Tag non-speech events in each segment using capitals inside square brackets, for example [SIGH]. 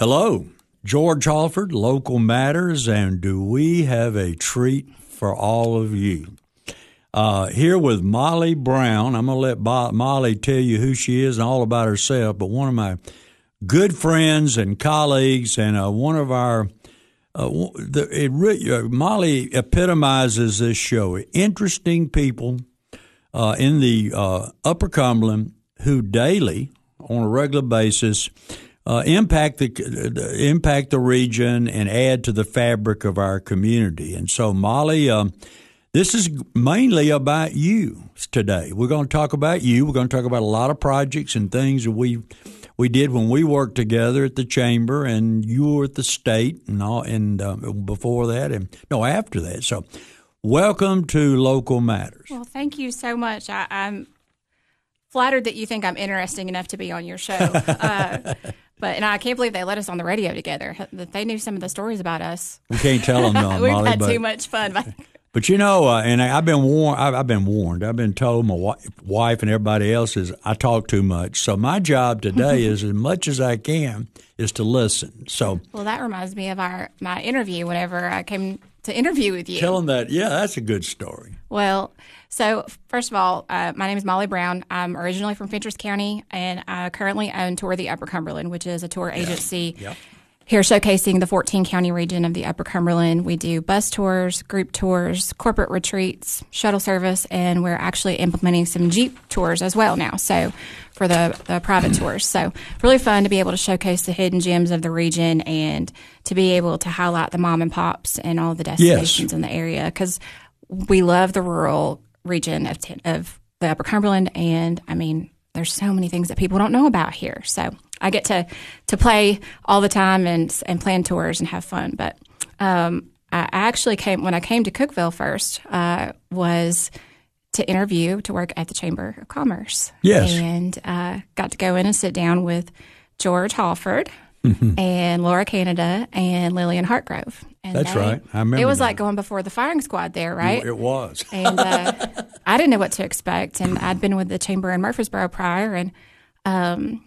Hello, George Halford, Local Matters, and do we have a treat for all of you? Uh, here with Molly Brown. I'm going to let Bo- Molly tell you who she is and all about herself, but one of my good friends and colleagues, and uh, one of our uh, the, it, uh, Molly epitomizes this show. Interesting people uh, in the uh, Upper Cumberland who daily, on a regular basis, uh, impact the impact the region and add to the fabric of our community. And so, Molly, um, this is mainly about you today. We're going to talk about you. We're going to talk about a lot of projects and things that we we did when we worked together at the chamber, and you were at the state, and all, and uh, before that, and no, after that. So, welcome to Local Matters. Well, thank you so much. I, am flattered that you think I'm interesting enough to be on your show. [LAUGHS] Uh, but and I can't believe they let us on the radio together. That they knew some of the stories about us. We can't tell them [LAUGHS] no, We've Molly, had but, too much fun. But [LAUGHS] but you know, uh, and I, have been warned. I've, I've, been warned. I've been told my wife and everybody else is I talk too much. So my job today [LAUGHS] is as much as I can is to listen. So well, that reminds me of our my interview. Whenever I came to interview with you, tell them that. Yeah, that's a good story. Well, so first of all, uh, my name is Molly Brown. I'm originally from Fentress County, and I currently own Tour the Upper Cumberland, which is a tour agency. Yep here showcasing the 14 county region of the Upper Cumberland. We do bus tours, group tours, corporate retreats, shuttle service, and we're actually implementing some Jeep tours as well now. So for the, the private tours. So really fun to be able to showcase the hidden gems of the region and to be able to highlight the mom and pops and all the destinations yes. in the area because we love the rural region of, of the Upper Cumberland. And I mean, there's so many things that people don't know about here. So I get to to play all the time and and plan tours and have fun. But um, I actually came when I came to Cookeville first uh, was to interview to work at the Chamber of Commerce. Yes, and uh, got to go in and sit down with George Halford. Mm-hmm. And Laura Canada and Lillian Hartgrove. And That's they, right. I remember. It was that. like going before the firing squad there, right? It was. [LAUGHS] and uh, I didn't know what to expect. And I'd been with the chamber in Murfreesboro prior, and um,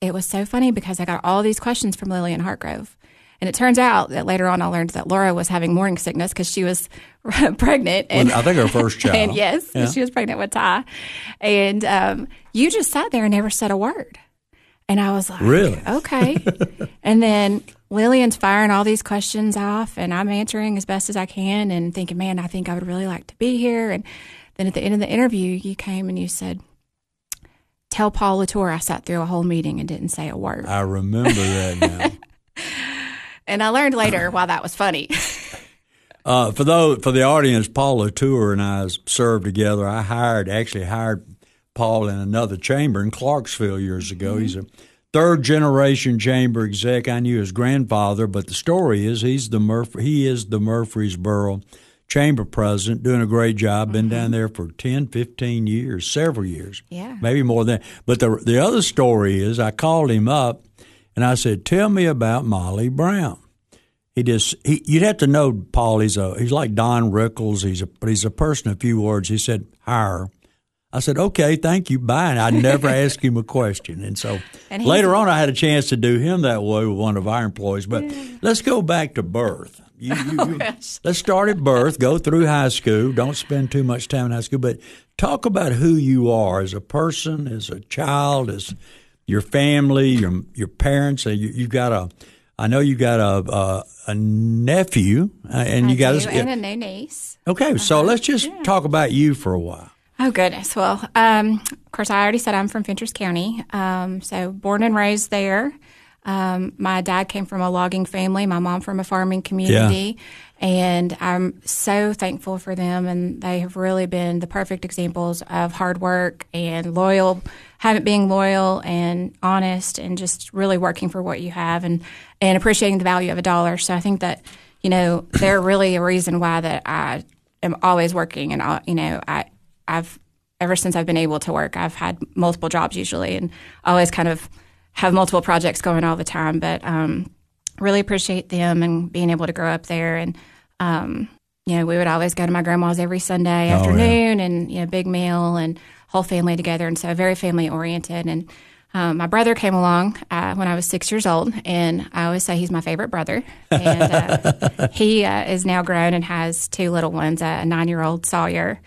it was so funny because I got all these questions from Lillian Hartgrove. And it turns out that later on I learned that Laura was having morning sickness because she was [LAUGHS] pregnant. And, well, I think her first [LAUGHS] child. and yes, yeah. she was pregnant with Ty. And um, you just sat there and never said a word. And I was like, really? Okay. [LAUGHS] and then Lillian's firing all these questions off, and I'm answering as best as I can and thinking, man, I think I would really like to be here. And then at the end of the interview, you came and you said, tell Paul Latture I sat through a whole meeting and didn't say a word. I remember that now. [LAUGHS] and I learned later why that was funny. [LAUGHS] uh, for those for the audience, Paul Latture and I served together. I hired actually hired Paul in another chamber in Clarksville years ago. Mm-hmm. He's a third generation chamber exec. I knew his grandfather, but the story is he's the Murph- he is the Murfreesboro chamber president, doing a great job. Been down mm-hmm. there for 10, 15 years, several years. Yeah. Maybe more than But the, the other story is I called him up and I said, Tell me about Molly Brown. He just he, you'd have to know Paul. He's a he's like Don Rickles. He's a but he's a person of few words. He said hire. I said okay, thank you, bye. And I never [LAUGHS] asked him a question. And so and later on, I had a chance to do him that way with one of our employees. But yeah. let's go back to birth. You, [LAUGHS] you, oh, yes. Let's start at birth, go through high school. Don't spend too much time in high school, but talk about who you are as a person, as a child, as your family, your your parents. You, you got a, I know you got a a, a nephew, uh, and I you got do, a, and a new niece. Okay, uh-huh. so let's just yeah. talk about you for a while. Oh goodness. Well, um, of course, I already said I'm from Fentress County, um, so born and raised there. Um, my dad came from a logging family, my mom from a farming community, yeah. and I'm so thankful for them. And they have really been the perfect examples of hard work and loyal, having being loyal and honest, and just really working for what you have and and appreciating the value of a dollar. So I think that you know they're really a reason why that I am always working, and uh, you know I I've ever since I've been able to work, I've had multiple jobs usually, and always kind of have multiple projects going all the time, but um, really appreciate them and being able to grow up there. And um, you know, we would always go to my grandma's every Sunday afternoon, oh, yeah. and you know, big meal and whole family together, and so very family oriented. And um, my brother came along uh, when I was six years old, and I always say he's my favorite brother. And uh, [LAUGHS] he uh, is now grown and has two little ones a nine year old Sawyer.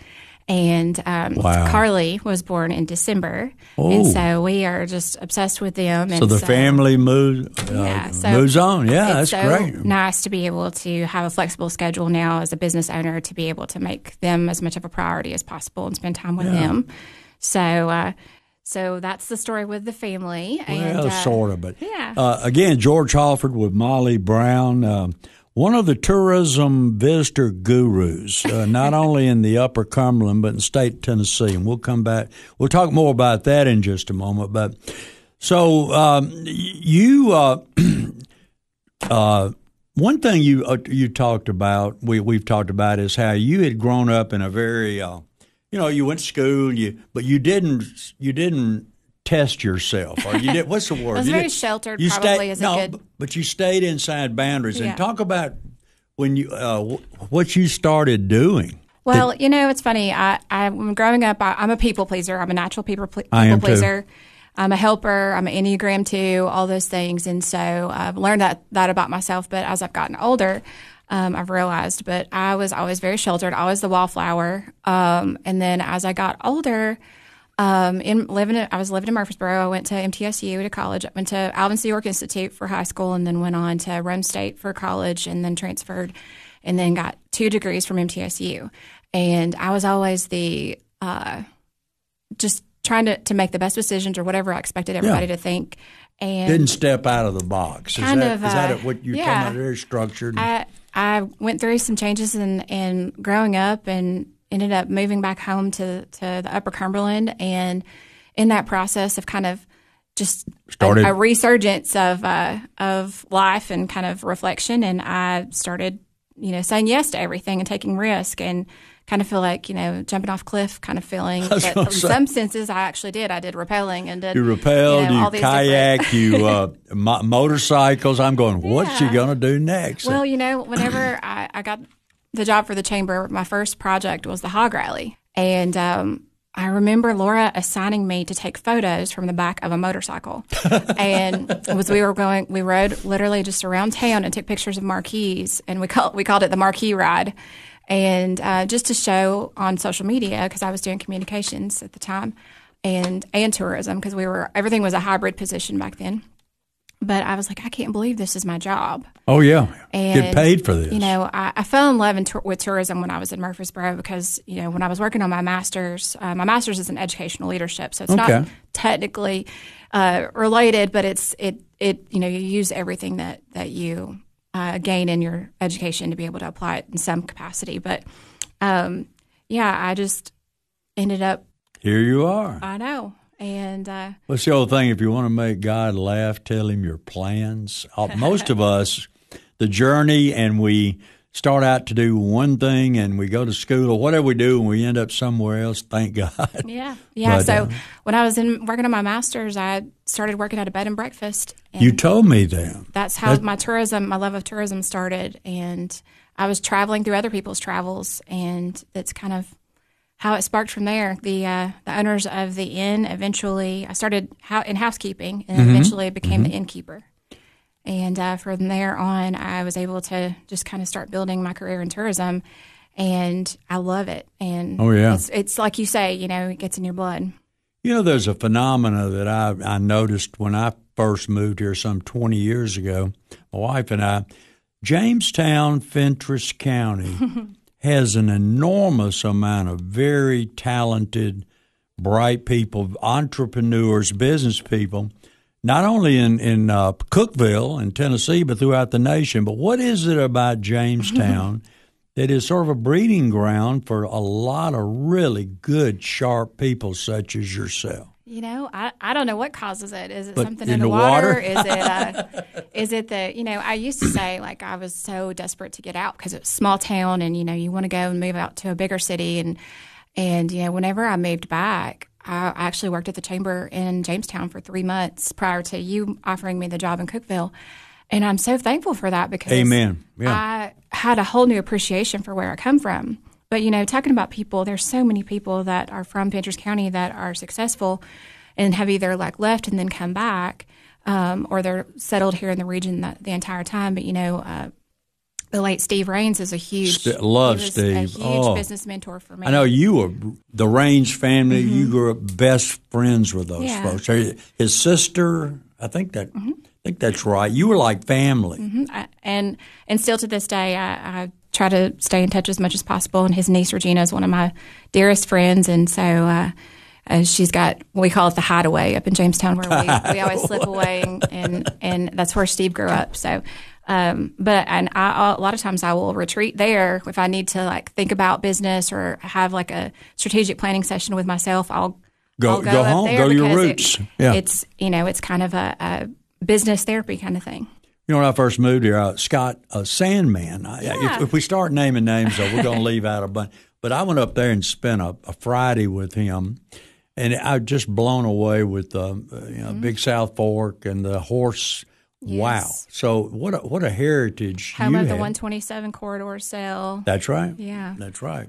And um, Wow. Carly was born in December. Oh. And so we are just obsessed with them. And So the family moves uh, yeah, so moves on. Yeah, it's that's so great. Nice to be able to have a flexible schedule now as a business owner to be able to make them as much of a priority as possible and spend time with them. So, uh, so that's the story with the family. and, uh, sort of, but yeah. Uh, again, George Halford with Molly Brown, um, one of the tourism visitor gurus, uh, [LAUGHS] not only in the Upper Cumberland but in state Tennessee. And we'll come back. We'll talk more about that in just a moment. But so um, you. Uh, [CLEARS THROAT] uh, one thing you uh, you talked about, we we've talked about, is how you had grown up in a very, uh, you know, you went to school, you but you didn't you didn't test yourself, or you did. What's the word? [LAUGHS] was You very did- sheltered, you probably, stayed- as a no, good- but you stayed inside boundaries. Yeah. And talk about when you uh, wh- what you started doing. Well, you know, it's funny. I, I when growing up, I, I'm a people pleaser. I'm a natural people, ple- I people am too. pleaser. I'm a helper. I'm an Enneagram two, all those things. And so I've learned that that about myself. But as I've gotten older, um, I've realized. But I was always very sheltered, always the wallflower. Um, and then as I got older, um, in living, I was living in Murfreesboro. I went to MTSU to college. I went to Alvin C. York Institute for high school, and then went on to Roane State for college, and then transferred, and then got two degrees from MTSU. And I was always the uh, just trying to, to make the best decisions or whatever I expected everybody to think. And Didn't step out of the box. Is Kind that, of, is that uh, what you're yeah. talking about? Very structured. I I went through some changes in in growing up and ended up moving back home to to the Upper Cumberland and in that process of kind of just a- Started- a, resurgence of uh, of life and kind of reflection and I started you know saying yes to everything and taking risk and kind of feel like you know jumping off cliff kind of feeling [LAUGHS] but in say. some senses I actually did I did rappelling and did you rappelled, you, know, you, different- kayak, you [LAUGHS] uh, mo- motorcycles. I'm going. What's she going to do next? Well, you know, whenever I, I got the job for the chamber, my first project was the hog rally. And um, I remember Laura assigning me to take photos from the back of a motorcycle. [LAUGHS] and it was we were going, we rode literally just around town and took pictures of marquees, and we called we called it the marquee ride. And uh, just to show on social media because I was doing communications at the time, and and tourism because we were everything was a hybrid position back then. But I was like, I can't believe this is my job. oh yeah, And, get paid for this. You know, I, I fell in love in with tourism when I was in Murfreesboro because, you know, when I was working on my master's, uh, my master's is in educational leadership. So it's Okay. not technically uh, related, but it's, it, it, you know, you use everything that, that you uh, gain in your education to be able to apply it in some capacity. But um, yeah, I just ended up, Here you are. I know. And uh, What's the old thing? If you want to make God laugh, tell him your plans. Uh, Most of us, the journey, and we start out to do one thing, and we go to school or whatever we do, and we end up somewhere else. Thank [LAUGHS] God. yeah, yeah. But, so uh, when I was in working on my master's, I started working at a bed and breakfast. And You told me that. that's how my tourism, my love of tourism started. And I was traveling through other people's travels, and that's kind of how it sparked from there. The uh, the owners of the inn eventually, I started hou- in housekeeping, and eventually became the innkeeper. And uh, from there on, I was able to just kind of start building my career in tourism, and I love it. And Oh, yeah. it's, it's like you say, you know, it gets in your blood. You know, there's a phenomena that I, I noticed when I first moved here some 20 years ago. My wife and I, Jamestown, Fentress County [LAUGHS] has an enormous amount of very talented, bright people, entrepreneurs, business people, not only in, in uh, Cookeville in Tennessee, but throughout the nation. But what is it about Jamestown [LAUGHS] that is sort of a breeding ground for a lot of really good, sharp people such as yourself? You know, I, I don't know what causes it. Is it But something in in, the the water? water? is it uh, [LAUGHS] is it the you know? I used to say like I was so desperate to get out because it's a small town and you know you want to go and move out to a bigger city and and you know whenever I moved back, I actually worked at the chamber in Jamestown for three months prior to you offering me the job in Cookeville, and I'm so thankful for that because Amen. Yeah. I had a whole new appreciation for where I come from. But you know, talking about people, there's so many people that are from Fentress County that are successful and have either like left and then come back, um, or they're settled here in the region the, the entire time. But you know, uh, the late Steve Rains is a huge St- love Steve. a huge Oh. business mentor for me. I know you were the Rains family. You grew up best friends with those Mm-hmm. Yeah. folks. His sister, I think that, Mm-hmm. I think that's right. You were like family. I- and and still to this day, I, I try to stay in touch as much as possible. And his niece Regina is one of my dearest friends, and so uh, uh, she's got we call it the hideaway up in Jamestown, where we, we [LAUGHS] always slip away, and, and and that's where Steve grew up. So. Um, but and I, a lot of times I will retreat there if I need to like think about business or have like a strategic planning session with myself. I'll Go- I'll go up home, there go to your because it- roots. Yeah. it's you know it's kind of a, a business therapy kind of thing. You know, when I first moved here, uh, Scott uh, Sandman. I, Yeah. if, if we start naming names, though, we're going to leave out a bunch. But I went up there and spent a, a Friday with him, and I was just blown away with the um, uh, you know, Big South Fork and the horse. Wow! So what a, what a heritage Home you of the 127 corridor sale. That's right. Yeah. That's right.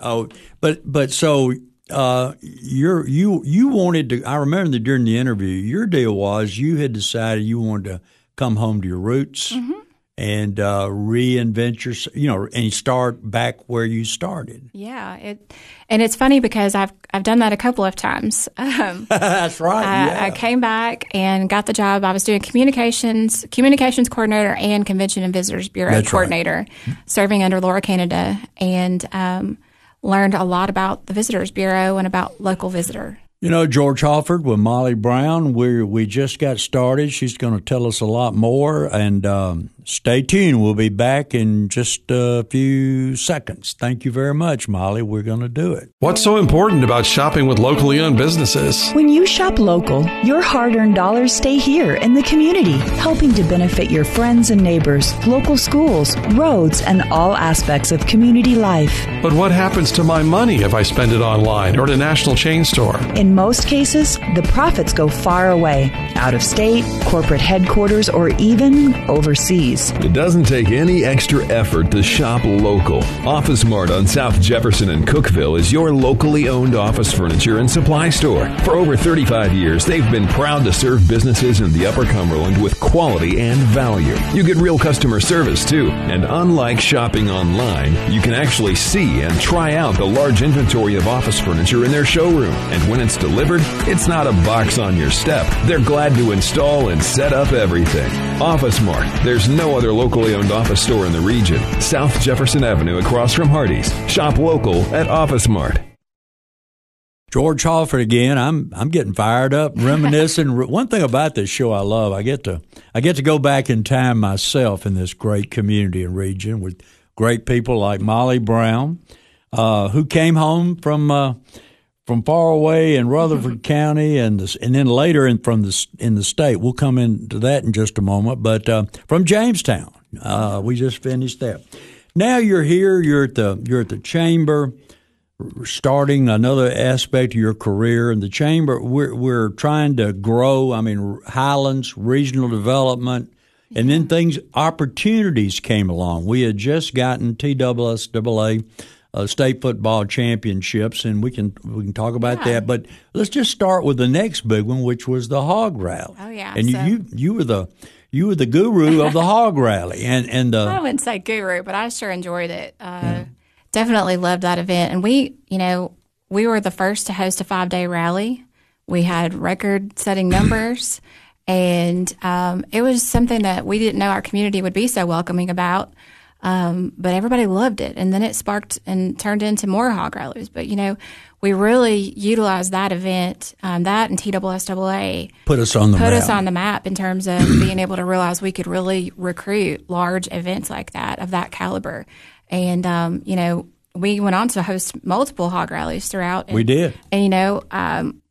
oh, but but so uh, you're you you wanted to. I remember that during the interview, your deal was you had decided you wanted to come home to your roots Mm-hmm. and uh, reinvent your, you know, and start back where you started. Yeah, it, and it's funny because I've I've done that a couple of times. [LAUGHS] Um, [LAUGHS] That's right. I, yeah. I came back and got the job. I was doing communications communications coordinator and convention and visitors bureau That's right. coordinator, serving under Laura Canada, and um, learned a lot about the visitors bureau and about local visitor. You know, George Halford with Molly Brown. We we just got started. She's going to tell us a lot more, and um, stay tuned. We'll be back in just a few seconds. Thank you very much, Molly. We're going to do it. What's so important about shopping with locally owned businesses? When you shop local, your hard earned dollars stay here in the community, helping to benefit your friends and neighbors, local schools, roads, and all aspects of community life. But what happens to my money if I spend it online or at a national chain store? In most cases, the profits go far away, out of state, corporate headquarters, or even overseas. It doesn't take any extra effort to shop local. Office Mart on South Jefferson and Cookeville is your locally owned office furniture and supply store. For over 35 years, they've been proud to serve businesses in the Upper Cumberland with quality and value. You get real customer service too, and unlike shopping online, you can actually see and try out the large inventory of office furniture in their showroom. And when it's delivered, it's not a box on your step. They're glad to install and set up everything. Office Mart. There's no other locally owned office store in the region. South Jefferson Avenue across from Hardee's. Shop local at Office Mart. George Halford again. I'm I'm getting fired up, reminiscing. [LAUGHS] One thing about this show I love, I get to I get to go back in time myself in this great community and region with great people like Molly Brown, uh, who came home from uh, from far away in Rutherford [LAUGHS] County, and this, and then later in from the in the state. We'll come into that in just a moment, but uh, from Jamestown, uh, we just finished that. Now you're here. You're at the you're at the chamber starting another aspect of your career in the chamber. We're we're trying to grow. I mean, Highlands regional development, and then things opportunities came along. We had just gotten TSSAA uh, state football championships, and we can we can talk about that. But let's just start with the next big one, which was the hog rally. Oh, yeah, and so- you, you were the you were the guru of the [LAUGHS] hog rally, and and uh, I wouldn't say guru, but I sure enjoyed it. Uh, Definitely loved that event. And we, you know, we were the first to host a five day rally. We had record setting [COUGHS] numbers. And um, it was something that we didn't know our community would be so welcoming about. Um, but everybody loved it. And then it sparked and turned into more hog rallies. But, you know, we really utilized that event, um, that and TSSAA put us on the put map. us on the map in terms of [CLEARS THROAT] being able to realize we could really recruit large events like that of that caliber. And um, you know, we went on to host multiple hog rallies throughout. And, We did. And you know, um,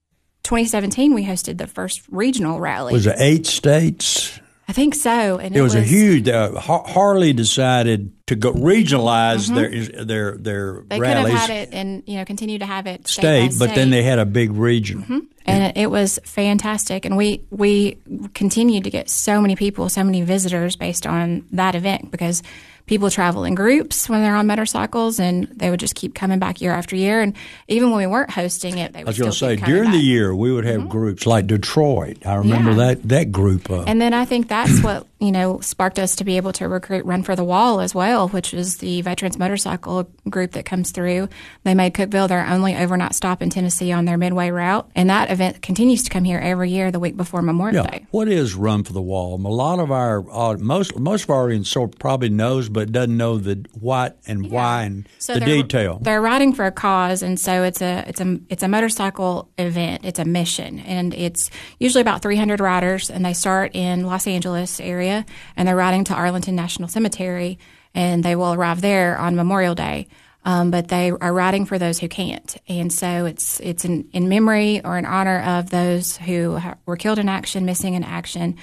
2017 we hosted the first regional rally. was it eight states? I think so. And It was, was, a huge. Uh, Harley decided to go regionalize their their their Mm-hmm. They could have had it and you know continue to have it state, state, but then. Mm-hmm. they had a big region. and it was fantastic. And we we continued to get so many people, so many visitors based on that event because people travel in groups when they're on motorcycles, and they would just keep coming back year after year. And even when we weren't hosting it, they would I was going to say during the year we would have groups like Detroit. I remember Yeah. that that group. Uh, And then I think that's what you know sparked us to be able to recruit Run for the Wall as well, which is the veterans motorcycle group that comes through. They made Cookeville their only overnight stop in Tennessee on their midway route, and that event continues to come here every year the week before Memorial yeah. Day. What is Run for the Wall? A lot of our uh, most most of our audience sort probably knows, but doesn't know the what and why and So the they're- detail. They're riding for a cause, and so it's a it's a it's a motorcycle event. It's a mission, and it's usually about 300 riders, and they start in Los Angeles area, and they're riding to Arlington National Cemetery, and they will arrive there on Memorial Day. Um, but they are riding for those who can't, and so it's it's in, in memory or in honor of those who ha- were killed in action, missing in action,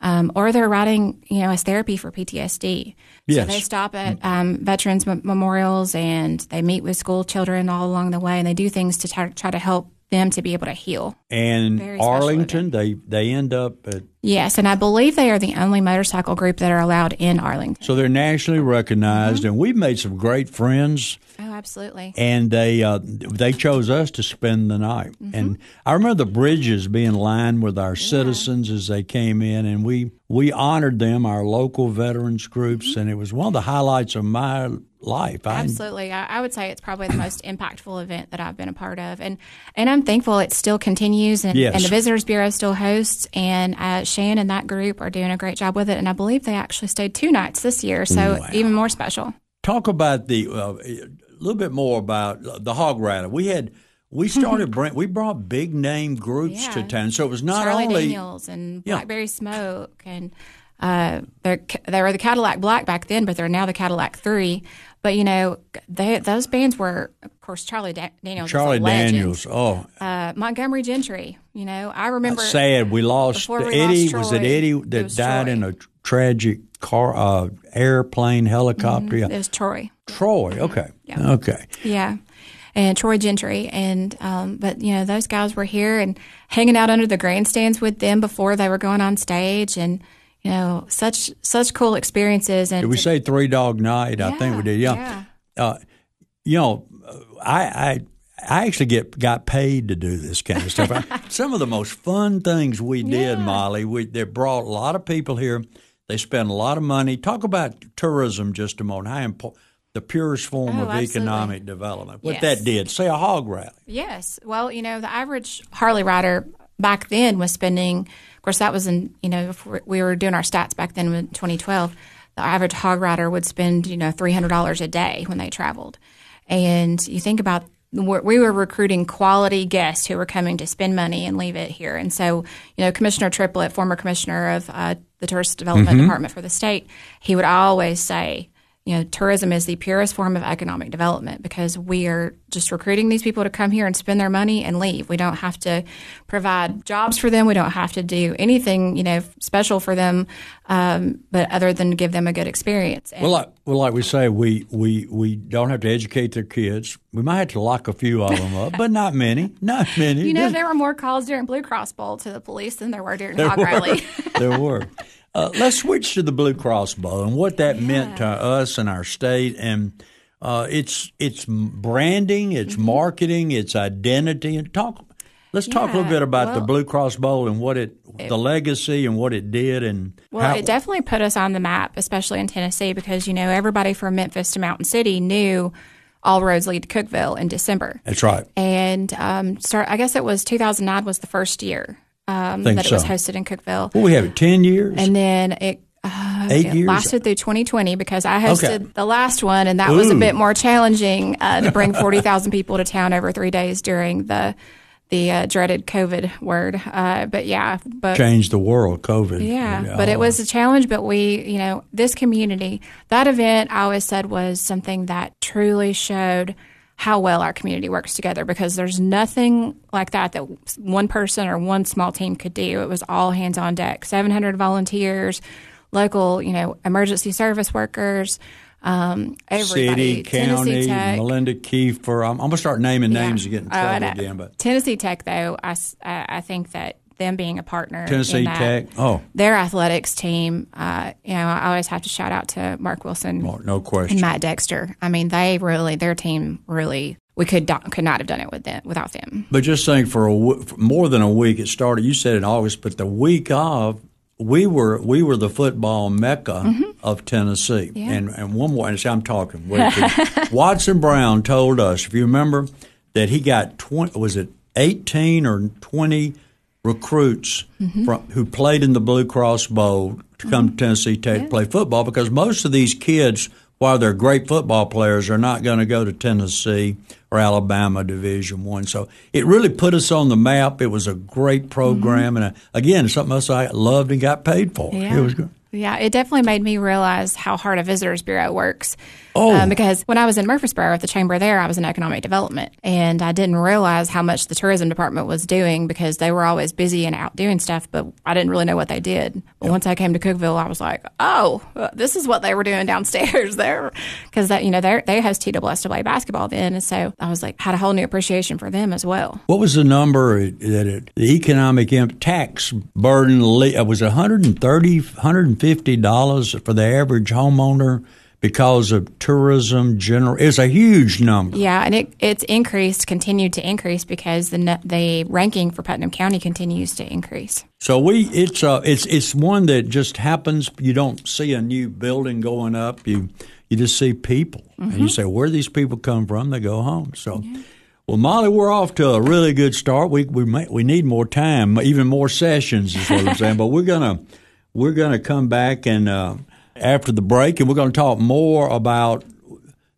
um, or they're riding, you know, as therapy for PTSD. So Yes. they stop at um, veterans m- memorials and they meet with school children all along the way, and they do things to try, try to help them to be able to heal. and Arlington, they they end up at Yes, and I believe they are the only motorcycle group that are allowed in Arlington. so they're nationally recognized, and we've made some great friends. Oh, absolutely. and they uh, they chose us to spend the night. Mm-hmm. And I remember the bridges being lined with our citizens as they came in, and we we honored them, our local veterans groups, and it was one of the highlights of my life. Absolutely, I, I would say it's probably the most impactful event that I've been a part of, and and I'm thankful it still continues, and, Yes. and the Visitors Bureau still hosts, and uh, Shan and that group are doing a great job with it, and I believe they actually stayed two nights this year, so Wow. even more special. talk about the uh, a little bit more about the hog rally. We had we started bring, we brought big name groups to town, so it was not only. Charlie only Daniels and Yeah. Blackberry Smoke and uh, they're, they were the Cadillac Black back then, but they're now the Cadillac Three. But you know, they, those bands were, of course, Charlie da- Daniels. Charlie. Daniels. Oh, uh, Montgomery Gentry. You know, I remember. sad. We lost we Eddie. lost was it Eddie that was died Troy. in a tragic car uh, airplane helicopter? Yeah. It was Troy. Troy. Okay. Yeah. Okay. Yeah. And Troy Gentry. And, um, but, you know, those guys were here and hanging out under the grandstands with them before they were going on stage. And, you know, such, such cool experiences. And Did we to- say Three Dog Night? I think we did. Yeah. Yeah. Uh, you know, I, I I actually get got paid to do this kind of stuff. I- [LAUGHS] Some of the most fun things we did, Yeah. Molly. We they brought a lot of people here. They spent a lot of money. Talk about tourism just a moment. How important the purest form Oh, of absolutely. economic development. What Yes. that did. Say a hog rally. Yes. Well, you know, the average Harley rider back then was spending, of course, that was in, you know, if we were doing our stats back then in 2012. The average hog rider would spend, you know, $300 a day when they traveled. And you think about, we're- were recruiting quality guests who were coming to spend money and leave it here. And so, you know, Commissioner Triplett, former commissioner of uh, the Tourist Development Department for the state, he would always say, you know, tourism is the purest form of economic development because we are just recruiting these people to come here and spend their money and leave. We don't have to provide jobs for them. We don't have to do anything, you know, special for them, um, but other than give them a good experience. And Well, like, well, like we say, we, we, we don't have to educate their kids. We might have to lock a few of them up, but not many. Not many. you know, there were more calls during Blue Cross Bowl to the police than there were during There Hog were. Rally. [LAUGHS] there were. Uh, let's switch to the Blue Cross Bowl and what that meant to us and our state. And uh, it's it's branding, it's Mm-hmm. marketing, it's identity. And talk. Let's talk a little bit about the Blue Cross Bowl and what it, the legacy and what it did and Well, how, it definitely put us on the map, especially in Tennessee, because you know everybody from Memphis to Mountain City knew all roads lead to Cookeville in December. That's right. and um, start. I guess it was 2009 was the first year um, that it was hosted in Cookeville, Well, we have it ten years, and then it. Uh, it years. lasted through 2020 because I hosted Okay. the last one, and that was a bit more challenging uh, to bring [LAUGHS] 40,000 people to town over three days during the the uh, dreaded COVID word. Uh, but yeah, but Changed the world. COVID. yeah, but it was a challenge. But we, you know, this community, that event, I always said was something that truly showed how well our community works together because there's nothing like that that one person or one small team could do. It was all hands on deck. 700 volunteers, local, you know, emergency service workers, um, everybody, City, county, Tech. Melinda Kiefer. I'm, I'm gonna start naming names and get in trouble know. again. But Tennessee Tech, though, I, I think that them being a partner. Tennessee Tech. Oh, their athletics team. Uh, you know, I always have to shout out to Mark Wilson. Mark, no question. And Matt Dexter. I mean, they really their team really. We could not, could not have done it with them, without them. But just saying, for, a, for more than a week, it started. You said in August, but the week of, we were we were the football mecca mm-hmm. of Tennessee. Yeah. And and one more, and I'm talking. [LAUGHS] Watson Brown told us, if you remember, that he got twenty. Was it eighteen or twenty recruits mm-hmm. from, who played in the Blue Cross Bowl to come mm-hmm. to Tennessee Tech yeah. to play football? Because most of these kids, while they're great football players, are not going to go to Tennessee or Alabama Division One. So it really put us on the map. It was a great program, mm-hmm. and uh, again, something else I loved and got paid for. Yeah. It was good. Yeah, it definitely made me realize how hard a visitors bureau works. Oh. Um, because when I was in Murfreesboro at the chamber there, I was in economic development, and I didn't realize how much the tourism department was doing because they were always busy and out doing stuff, but I didn't really know what they did. But yep. once I came to Cookeville, I was like, oh, this is what they were doing [LAUGHS] downstairs there, because that you know they they host TSSAA basketball then, and so I was like had a whole new appreciation for them as well. What was the number that it, the economic tax burden uh, was 130 150 dollars for the average homeowner? because of tourism general is a huge number. Yeah, and it, it's increased, continued to increase because the the ranking for Putnam County continues to increase. So we it's uh it's it's one that just happens. You don't see a new building going up. You you just see people, mm-hmm. and you mm-hmm. say where do these people come from. They go home. So. Yeah. Well, Molly, we're off to a really good start. We we may, we need more time, even more sessions, is what I'm saying. but we're gonna we're gonna come back and uh, after the break, and we're going to talk more about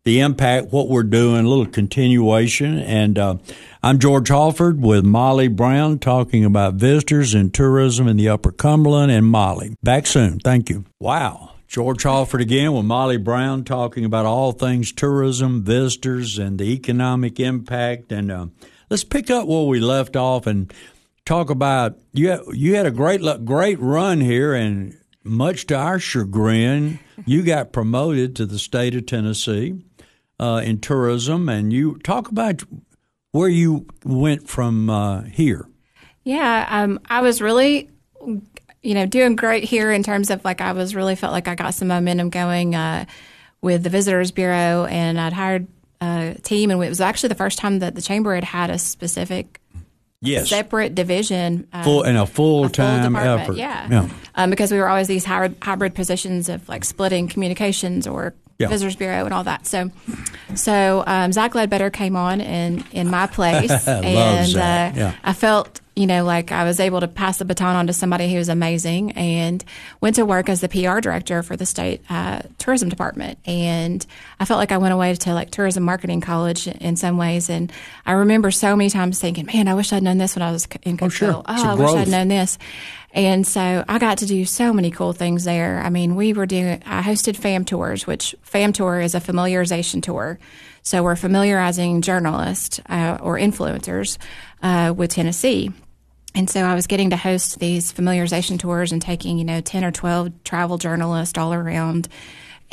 the impact, what we're doing, a little continuation. And uh, I'm George Halford with Molly Brown talking about visitors and tourism in the Upper Cumberland and Molly. Back soon. Thank you. Wow. George Halford again with Molly Brown talking about all things tourism, visitors, and the economic impact. And uh, let's pick up where we left off and talk about you. You had a great great run here, and much to our chagrin, you got promoted to the state of Tennessee uh, in tourism, and you talk about where you went from uh, here. Yeah, um, I was really, you know, doing great here in terms of like I was really felt like I got some momentum going uh, with the Visitors Bureau, and I'd hired a team, and it was actually the first time that the chamber had had a specific yes. separate division. Um, full in a full time effort. Yeah. yeah. Um, because we were always these hybrid, hybrid positions of like splitting communications or yeah. visitors bureau and all that. So, so um, Zach Ledbetter came on in in my place, [LAUGHS] and uh, yeah. I felt you know, like I was able to pass the baton on to somebody who was amazing and went to work as the PR director for the state uh, tourism department. And I felt like I went away to like tourism marketing college in some ways. And I remember so many times thinking, man, I wish I'd known this when I was in Cookeville. Oh, sure. oh I wish I'd known this. And so I got to do so many cool things there. I mean, we were doing, I hosted FAM tours, which FAM tour is a familiarization tour. So we're familiarizing journalists uh, or influencers uh, with Tennessee. And so I was getting to host these familiarization tours and taking, you know, 10 or 12 travel journalists all around.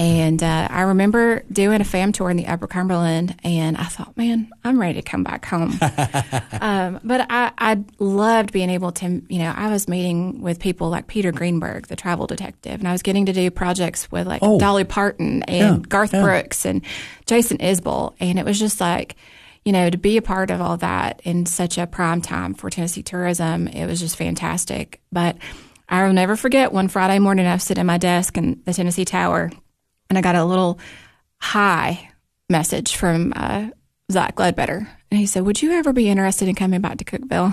And uh, I remember doing a fam tour in the Upper Cumberland, and I thought, man, I'm ready to come back home. [LAUGHS] um, but I, I loved being able to, you know, I was meeting with people like Peter Greenberg, the travel detective, and I was getting to do projects with like oh. Dolly Parton and yeah, Garth yeah. Brooks and Jason Isbell. And it was just like, you know, to be a part of all that in such a prime time for Tennessee tourism, it was just fantastic. But I'll never forget one Friday morning, I was sitting at my desk in the Tennessee Tower, and I got a little hi message from uh, Zach Ledbetter. And he said, Would you ever be interested in coming back to Cookeville?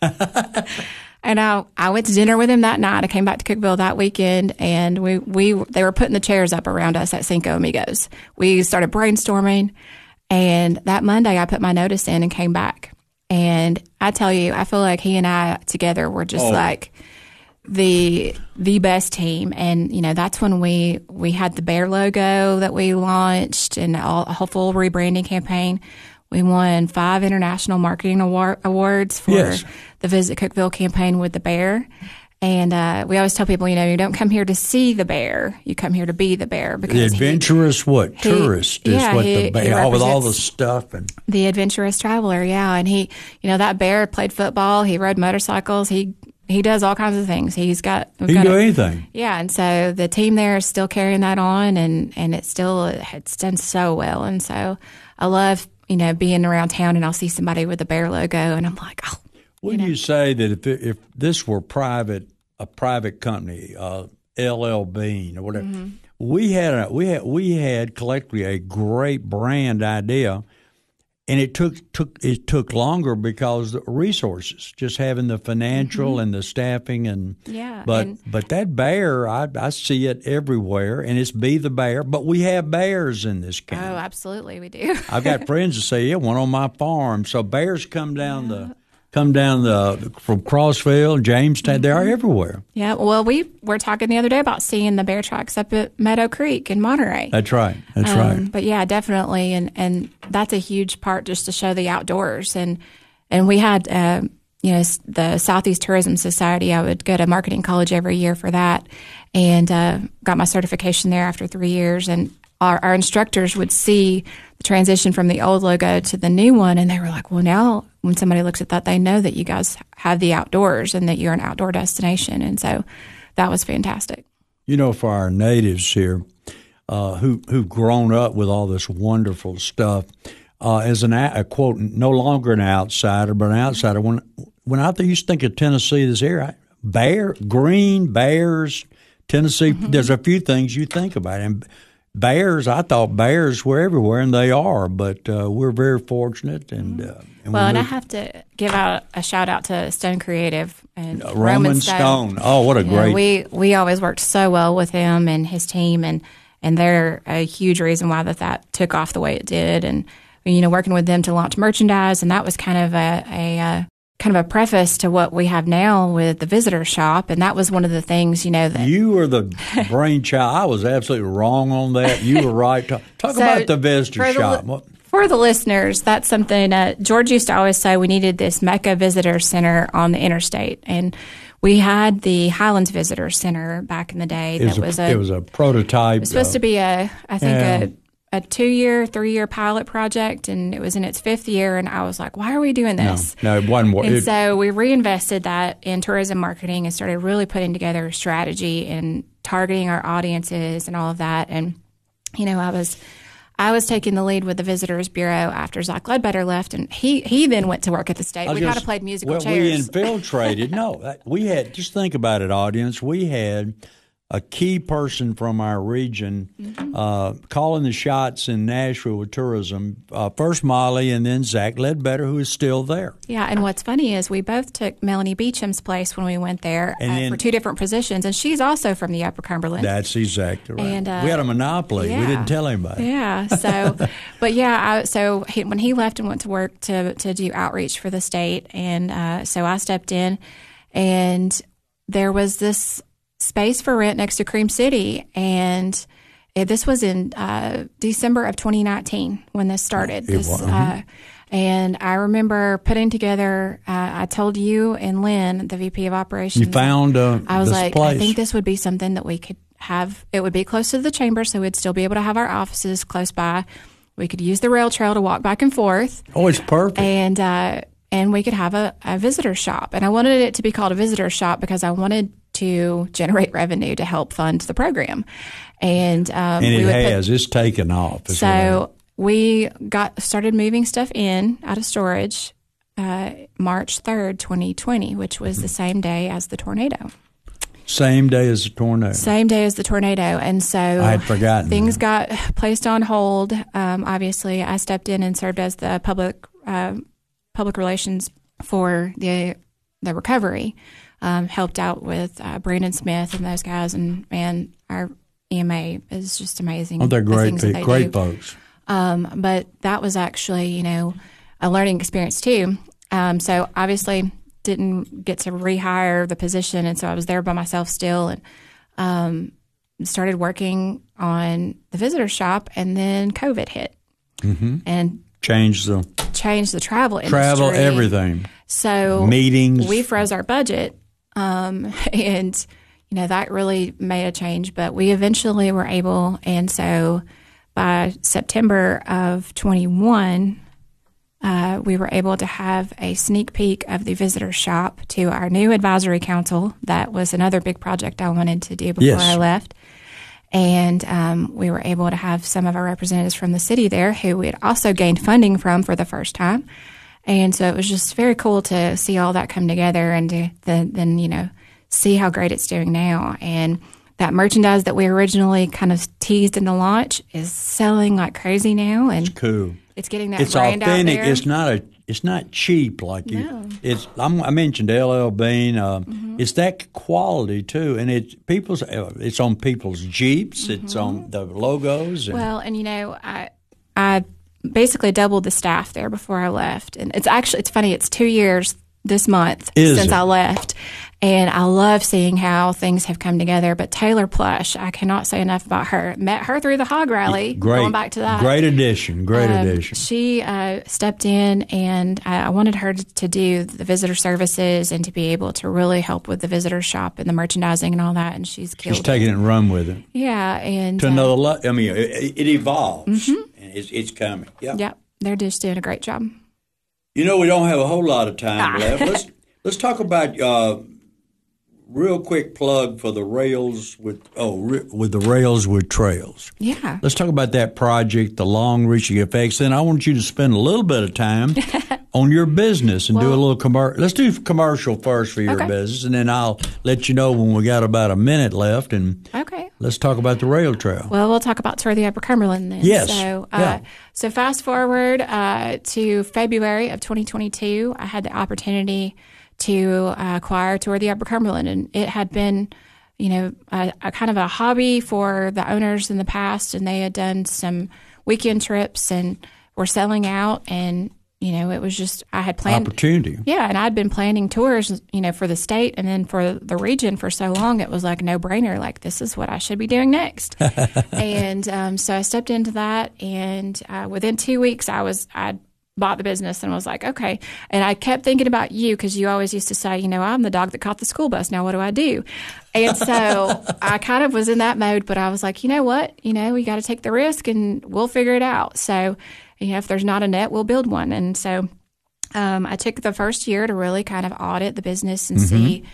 [LAUGHS] and I, I went to dinner with him that night. I came back to Cookeville that weekend, and we, we they were putting the chairs up around us at Cinco Amigos. We started brainstorming. And that Monday, I put my notice in and came back. And I tell you, I feel like he and I together were just oh. like the the best team. And you know, that's when we we had the bear logo that we launched and all, a whole full rebranding campaign. We won five international marketing award, awards for yes. the Visit Cookeville campaign with the bear. And uh, we always tell people, you know, you don't come here to see the bear; you come here to be the bear. Because the adventurous, he, what he, tourist is yeah, what he, the bear, all with all the stuff and the adventurous traveler. Yeah, and he, you know, that bear played football. He rode motorcycles. He he does all kinds of things. He's got he can do anything. Yeah, and so the team there is still carrying that on, and and it's still it's done so well, and so I love you know being around town and I'll see somebody with a bear logo, and I'm like, oh, Would you, say that if if this were private, a private company, uh, LL Bean or whatever, Mm-hmm. we had a, we had we had collectively a great brand idea, and it took took it took longer because the resources, just having the financial and the staffing and Mm-hmm. Yeah, but and- but that bear, I I see it everywhere, and it's be the bear. But we have bears in this country. oh, absolutely, we do. I've got [LAUGHS] friends that say, "Yeah, one on my farm." So bears come down the come down the from Crossville, Jamestown. They Mm-hmm. are everywhere. yeah, well, we were talking the other day about seeing the bear tracks up at Meadow Creek in Monterey. That's right. That's Um, right. But yeah, definitely, and and that's a huge part just to show the outdoors. And and we had, uh, you know, the Southeast Tourism Society. I would go to marketing college every year for that, and uh, got my certification there after three years. And our, our instructors would see the transition from the old logo to the new one, and they were like, "Well, now when somebody looks at that, they know that you guys have the outdoors and that you're an outdoor destination." And so that was fantastic. You know, for our natives here, uh, who who've grown up with all this wonderful stuff, uh, as an a, a quote, no longer an outsider, but an outsider. When when I used to think of Tennessee this area, bear, green bears, Tennessee. Mm-hmm. There's a few things you think about, and bears. I thought bears were everywhere, and they are. But uh, we're very fortunate, and, uh, and Well, we and I have to give out a shout out to Stone Creative and Uh, Roman Stone. Oh, what a You know, great! we we always worked so well with him and his team, and and they're a huge reason why that that took off the way it did, and you know working with them to launch merchandise, and that was kind of a, a, uh kind of a preface to what we have now with the visitor shop, and that was one of the things you know that You were the brainchild. I was absolutely wrong on that. You were right. Talk, talk So, about the visitor the shop. What- For the listeners, that's something uh, George used to always say we needed this Mecca Visitor Center on the interstate. And we had the Highlands Visitor Center back in the day. it, was that a, was a, it was a prototype. it was supposed uh, to be a, I think, yeah. a, a two year, three year pilot project. And it was in its fifth year. And I was like, why are we doing this? no, it wasn't. what- And It, so we reinvested that in tourism marketing and started really putting together a strategy and targeting our audiences and all of that. And, you know, I was. I was taking the lead with the Visitors Bureau after Zach Ledbetter left, and he, he then went to work at the state. We kind of played musical well, chairs. We infiltrated. no, we had. Just think about it, audience. We had a key person from our region Mm-hmm. uh, calling the shots in Nashville with tourism. Uh, first Molly, and then Zach Ledbetter, who is still there. Yeah, and what's funny is we both took Melanie Beecham's place when we went there uh, then- for two different positions, and she's also from the Upper Cumberland. That's exactly right. And, uh, we had a monopoly. We didn't tell anybody. Yeah. So, [LAUGHS] but yeah, I, so he, when he left and went to work to to do outreach for the state, and uh, so I stepped in, and there was this space for rent next to Cream City, and it, this was in uh, December of 2019 when this started. This, was, uh, and I remember putting together. Uh, I told you and Lynn, the VP of operations, You found uh, I was like, place. I think this would be something that we could have. It would be close to the chamber, so we'd still be able to have our offices close by. We could use the rail trail to walk back and forth, oh, it's perfect. and uh, and we could have a, a visitor shop. And I wanted it to be called a visitor shop because I wanted to generate revenue to help fund the program. And um, and we it would put- has. it's taken off. so we got started moving stuff in out of storage uh, March third, twenty twenty, which was the same day as the tornado. same day as the tornado. Same day as the tornado, and so I had forgotten. things got placed on hold. Um, obviously, I stepped in and served as the public uh, public relations for the the recovery. Um, helped out with uh, Brandon Smith and those guys, and man, our EMA is just amazing. Oh, they're great, people, they great do. folks. Um, but that was actually, you know, a learning experience too. Um, so obviously didn't get to rehire the position, and so I was there by myself still, and um, started working on the visitor shop, and then COVID hit and Change the changed the travel industry. travel, everything, So meetings. we froze our budget, um, [LAUGHS] and you know that really made a change. But we eventually were able, and so by September of twenty one, uh, we were able to have a sneak peek of the visitor shop to our new advisory council. That was another big project I wanted to do before Yes. I left. And um, we were able to have some of our representatives from the city there who we had also gained funding from for the first time. And so it was just very cool to see all that come together and to then, then you know, see how great it's doing now. And that merchandise that we originally kind of teased in the launch is selling like crazy now. And it's Cool. it's getting that It's brand authentic. out there. It's not a. It's not cheap like you. No. Mm-hmm. It's. I'm, I mentioned LL Bean. Uh, It's that quality too, and it's people's. uh, It's on people's jeeps. It's on the logos. And, Mm-hmm. Well, and you know, I I basically doubled the staff there before I left, and it's actually it's funny. It's two years this month Is since it? I left, and I love seeing how things have come together. But Taylor Plush, I cannot say enough about her. Met her through the Hog Rally. great. Going back to that, Great addition. Great um, addition. She uh, stepped in, and I, wanted her to, do the visitor services and to be able to really help with the visitor shop and the merchandising and all that. And she's killed. She's taking it and run with it yeah, and to uh, another level. I mean, it, it evolves. And it's, it's coming. Yeah. Yep, they're just doing a great job. You know, we don't have a whole lot of time Ah. left. Let's [LAUGHS] let's talk about uh, real quick plug for the rails with oh re, with the rails with trails. Yeah. Let's talk about that project, the long reaching effects. Then I want you to spend a little bit of time [LAUGHS] on your business and do a little commercial. Let's do commercial first for your Okay. business, and then I'll let you know when we got about a minute left, and Okay. Let's talk about the rail trail. Well, we'll talk about Tour of the Upper Cumberland then. Yes. So, uh, Yeah. so fast forward uh, to February of 2022, I had the opportunity to uh, acquire Tour of the Upper Cumberland, and it had been, you know, a, a kind of a hobby for the owners in the past, and they had done some weekend trips and were selling out, and you know, it was just I had planned Opportunity. Yeah, and I'd been planning tours, you know, for the state and then for the region for so long. It was like no brainer. Like this is what I should be doing next. [LAUGHS] and um, so I stepped into that, and uh, within two weeks, I was I bought the business and was like, okay. And I kept thinking about you because you always used to say, you know, I'm the dog that caught the school bus. Now what do I do? And so [LAUGHS] I kind of was in that mode, but I was like, you know what? You know, we got to take the risk and we'll figure it out. So, you know, if there's not a net, we'll build one. And so um, I took the first year to really kind of audit the business and see,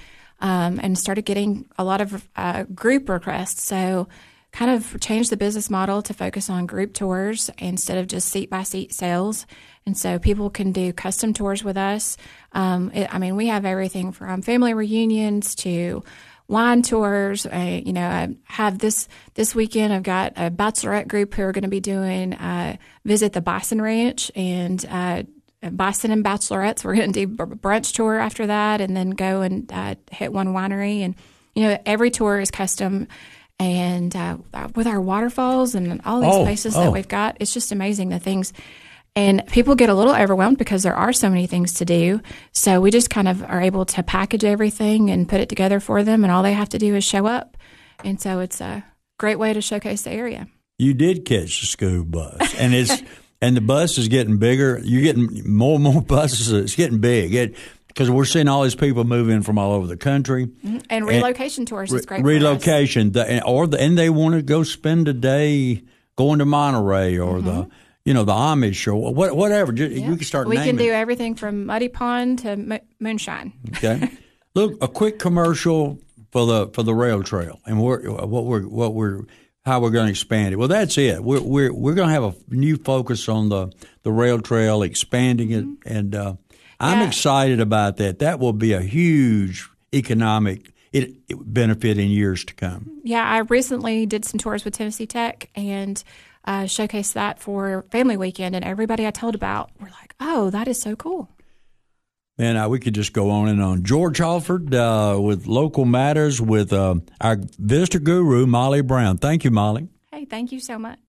um, and started getting a lot of uh, group requests. So, kind of changed the business model to focus on group tours instead of just seat by seat sales. And so people can do custom tours with us. Um, it, I mean, we have everything from family reunions to wine tours. Uh, you know, I have this this weekend. I've got a bachelorette group who are going to be doing uh, visit the Bison Ranch and uh, Bison and bachelorettes. We're going to do a brunch tour after that, and then go and uh, hit one winery. And you know, every tour is custom. And uh, with our waterfalls and all these Oh, places oh. that we've got, it's just amazing the things. And people get a little overwhelmed because there are so many things to do. So we just kind of are able to package everything and put it together for them, and all they have to do is show up. And so it's a great way to showcase the area. You did catch the school bus, and it's [LAUGHS] and the bus is getting bigger. You're getting more and more [LAUGHS] buses. It's getting big. It because we're seeing all these people move in from all over the country. Mm-hmm. And relocation tours is great. for us. relocation, the, or the, and they want to go spend a day going to Monterey or mm-hmm. the you know the Amish or what, whatever. Ju- You can start. Mm-hmm. We can do everything from Muddy Pond to mo- moonshine. Okay. [LAUGHS] Look, a quick commercial for the for the rail trail and we're, what we're what we're how we're going to expand it. Well, that's it. We're we're we're going to have a new focus on the the rail trail, expanding it, and uh, I'm Yeah. excited about that. That will be a huge economic it, it benefit in years to come. Yeah, I recently did some tours with Tennessee Tech and uh, showcased that for Family Weekend, and everybody I told about were like, "Oh, that is so cool." Man, uh, we could just go on and on. George Halford uh, with local matters with uh, our visitor guru Molly Brown. Thank you, Molly. Hey, thank you so much.